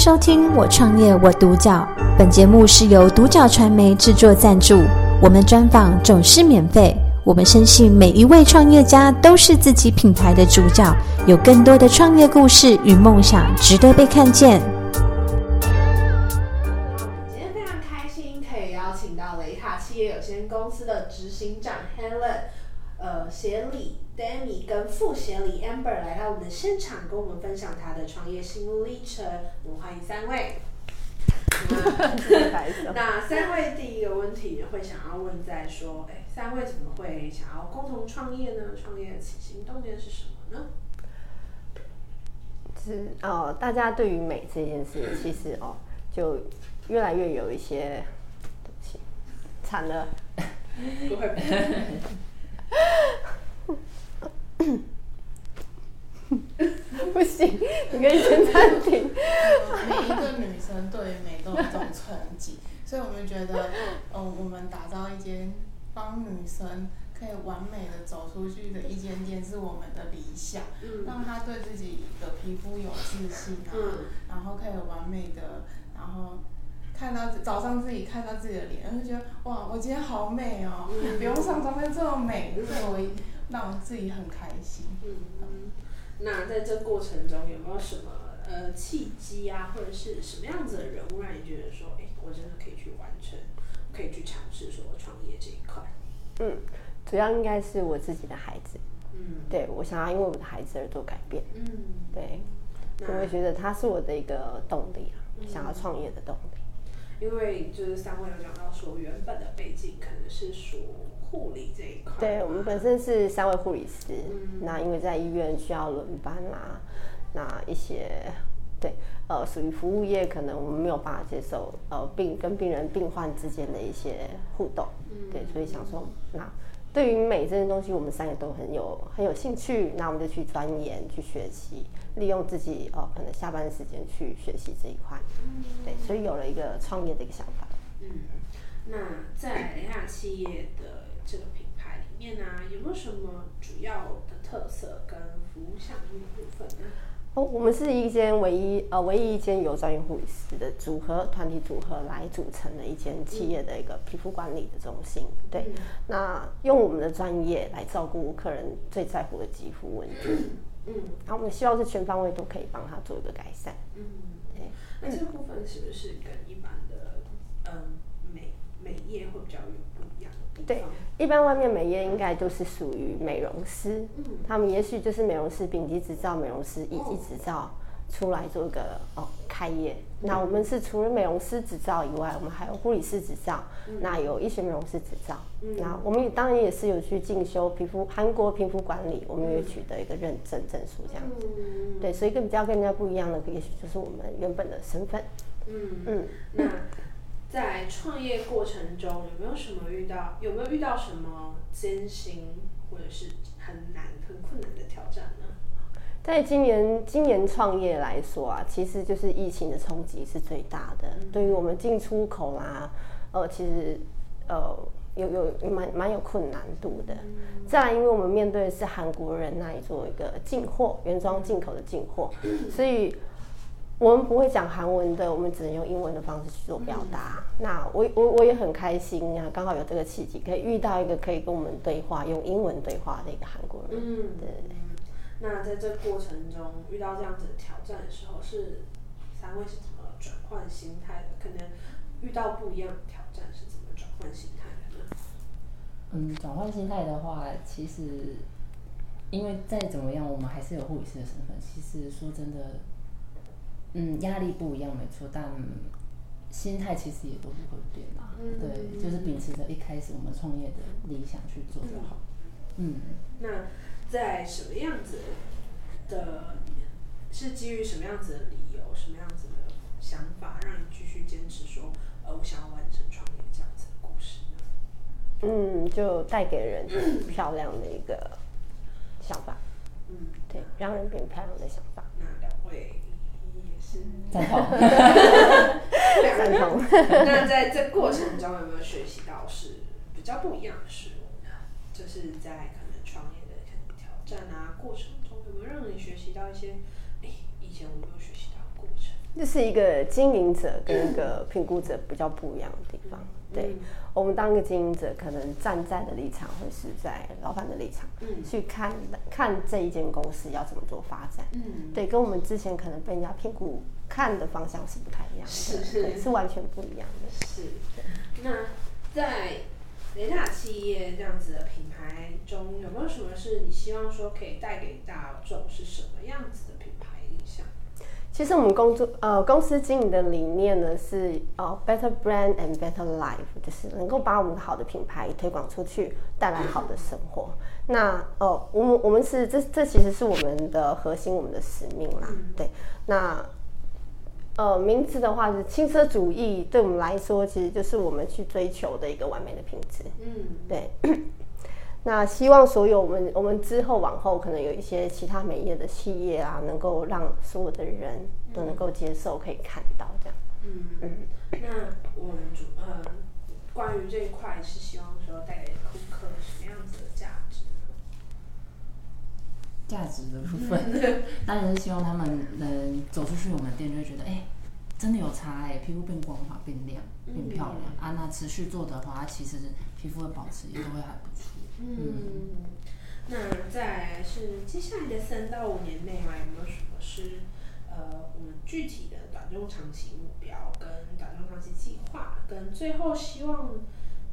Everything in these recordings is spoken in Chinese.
收听《我创业我独角》，本节目是由独角传媒制作赞助，我们专访总是免费。我们深信每一位创业家都是自己品牌的主角，有更多的创业故事与梦想值得被看见。今天非常开心，可以邀请到雷塔企业有限公司的执行长 Helen，呃，协理。Demi 跟副协理 Amber 来到我们的现场，跟我们分享他的创业心路历程。我们欢迎三位。那三位第一个问题会想要问在说，哎，三位怎么会想要共同创业呢？创业的起心动念是什么呢？是哦，大家对于美这件事，其实哦，就越来越有一些，对不起，惨了。不会。不行，你可以先暂停。每一个女生对于美都有这种憧憬，所以我们觉得，嗯，我们打造一间帮女生可以完美的走出去的一间店是我们的理想，让她对自己的皮肤有自信啊，然后可以完美的，然后看到早上自己看到自己的脸，然后觉得哇，我今天好美哦，不用上妆就这么美，所以我。让我自己很开心。嗯嗯，那在这过程中有没有什么呃契机啊，或者是什么样子的人物让你觉得说，哎、欸，我真的可以去完成，可以去尝试说创业这一块？嗯，主要应该是我自己的孩子。嗯，对，我想要因为我的孩子而做改变。嗯，对，我会觉得他是我的一个动力啊，嗯、想要创业的动力。因为就是三位有讲到说，原本的背景可能是说。护理这一块，对，我们本身是三位护理师，嗯、那因为在医院需要轮班啊，那一些对，呃，属于服务业，可能我们没有办法接受，呃，病跟病人病患之间的一些互动，嗯、对，所以想说，那对于美这件东西，我们三个都很有很有兴趣，那我们就去钻研、去学习，利用自己哦、可能下班的时间去学习这一块，嗯、对，所以有了一个创业的一个想法。嗯，那在雷塔企业的。这个品牌里面呢、有没有什么主要的特色跟服务项目部分呢？哦，我们是一间唯一呃唯一一间由专业护理师的组合团体组合来组成的一间企业的一个皮肤管理的中心。嗯、对，嗯、那用我们的专业来照顾客人最在乎的肌肤问题。嗯，然后我们希望是全方位都可以帮他做一个改善。嗯，对。那这个部分是不是跟一般的嗯美美业会比较有？对，一般外面美业应该都是属于美容师，嗯、他们也许就是美容师丙级执照、美容师乙级执照出来做一个哦开业。嗯、那我们是除了美容师执照以外，我们还有护理师执照，嗯、那有医学美容师执照。嗯、那我们当然也是有去进修皮肤韩国皮肤管理，我们也取得一个认证证书这样子。嗯、对，所以跟比较跟人家不一样的，也许就是我们原本的身份。嗯嗯，那。在创业过程中，有没有什么遇到？有没有遇到什么艰辛或者是很难、很困难的挑战呢？在今年，今年创业来说啊，其实就是疫情的冲击是最大的。嗯、对于我们进出口啊，呃，其实呃有有蛮蛮有困难度的。嗯、再来，因为我们面对的是韩国人那里做一个进货原装进口的进货，嗯、所以。我们不会讲韩文的，我们只能用英文的方式去做表达。嗯、那我我我也很开心啊，刚好有这个契机，可以遇到一个可以跟我们对话、用英文对话的一个韩国人。嗯，对。那在这过程中遇到这样子的挑战的时候，是三位是怎么转换心态的？可能遇到不一样的挑战是怎么转换心态的呢？嗯，转换心态的话，其实因为再怎么样，我们还是有护理师的身份。其实说真的。嗯，压力不一样没错，但心态其实也都不会变啦。嗯、对，就是秉持着一开始我们创业的理想去做就好。嗯，嗯那在什么样子的，是基于什么样子的理由，什么样子的想法，让你继续坚持说，呃，我想要完成创业这样子的故事呢？嗯，就带给人漂亮的一个想法。嗯，对，让人变漂亮的想法。赞同。赞同。那在这过程中有没有学习到是比较不一样的事物呢？就是在可能创业的挑战啊过程中，有没有让你学习到一些，哎，以前我没有学习到的过程？这是一个经营者跟一个评估者比较不一样的地方。对，我们当个经营者，可能站在的立场会是在老板的立场，嗯，去看看这一间公司要怎么做发展，嗯，对，跟我们之前可能被人家评估看的方向是不太一样的，是是，是完全不一样的。是，那在雷塔企业这样子的品牌中，有没有什么是你希望说可以带给大众是什么样子的品牌印象？其实我们工作呃公司经营的理念呢是呃 better brand and better life，就是能够把我们好的品牌推广出去，带来好的生活。那哦、呃，我们我们是这这其实是我们的核心，我们的使命啦。对，那呃名字的话是轻奢主义，对我们来说其实就是我们去追求的一个完美的品质。嗯，对。那希望所有我们我们之后往后可能有一些其他美业的企业啊，能够让所有的人都能够接受，可以看到这样。嗯嗯。那我们主呃，关于这一块是希望说带给顾客什么样子的价值呢？价值的部分，当然是希望他们能走出去我们的店，就会觉得哎、欸，真的有差哎、欸，皮肤变光滑、变亮、变漂亮、嗯、啊。那持续做的话，其实皮肤的保持也都会还不错。嗯，那在是接下来的三到五年内嘛，有没有什么是呃我们具体的短中长期目标跟短中长期计划，跟最后希望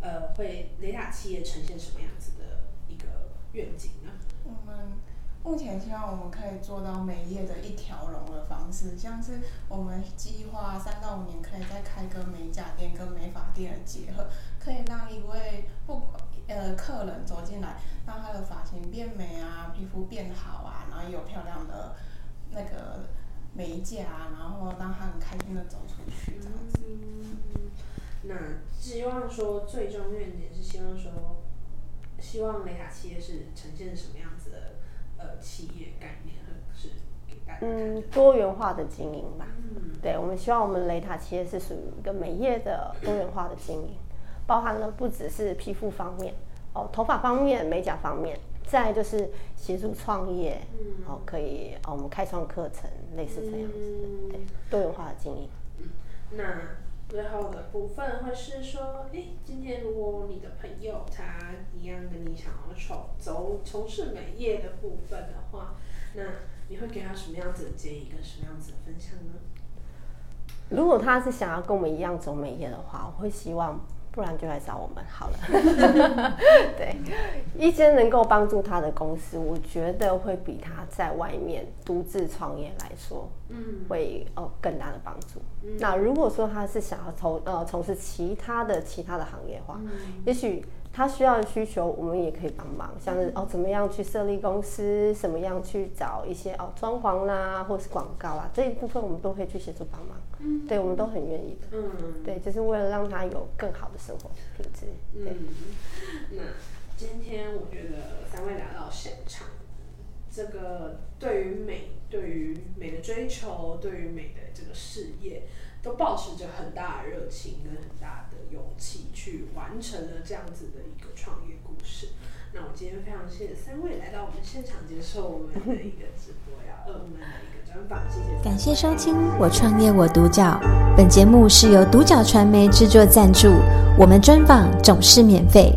呃会雷达企业呈现什么样子的一个愿景呢？我们目前希望我们可以做到美业的一条龙的方式，像是我们计划三到五年可以再开个美甲店跟美发店的结合，可以让一位不管。呃，客人走进来，让他的发型变美啊，皮肤变好啊，然后有漂亮的那个美甲，然后让他很开心的走出去这样子。嗯，那希望说最终愿景是希望说，希望雷塔企业是呈现什么样子的呃企业概念，是给大家嗯多元化的经营吧。嗯，对，我们希望我们雷塔企业是属于一个美业的多元化的经营。包含了不只是皮肤方面，哦，头发方面、美甲方面，再就是协助创业，嗯，哦，可以，哦，我们开创课程，类似这样子的，嗯、对，多元化的经营。嗯，那最后的部分会是说，哎，今天如果你的朋友他一样跟你想要从走从事美业的部分的话，那你会给他什么样子的建议跟什么样子的分享呢？如果他是想要跟我们一样走美业的话，我会希望。不然就来找我们好了。对，一间能够帮助他的公司，我觉得会比他在外面独自创业来说，嗯，会哦更大的帮助。嗯、那如果说他是想要从呃从事其他的其他的行业的话，嗯、也许。他需要的需求，我们也可以帮忙，像是哦，怎么样去设立公司，怎么样去找一些哦装潢啦，或是广告啦，这一部分我们都可以去协助帮忙。嗯，对，我们都很愿意的。嗯，对，就是为了让他有更好的生活品质。对。嗯，那今天我觉得三位来到现场，这个对于美，对于美的追求，对于美的这个事业，都抱持着很大的热情跟很大的。勇气去完成了这样子的一个创业故事。那我今天非常谢谢三位来到我们现场接受我们的一个直播呀，呃，我们的一个专访。谢谢。感谢收听《我创业我独角》，本节目是由独角传媒制作赞助，我们专访总是免费。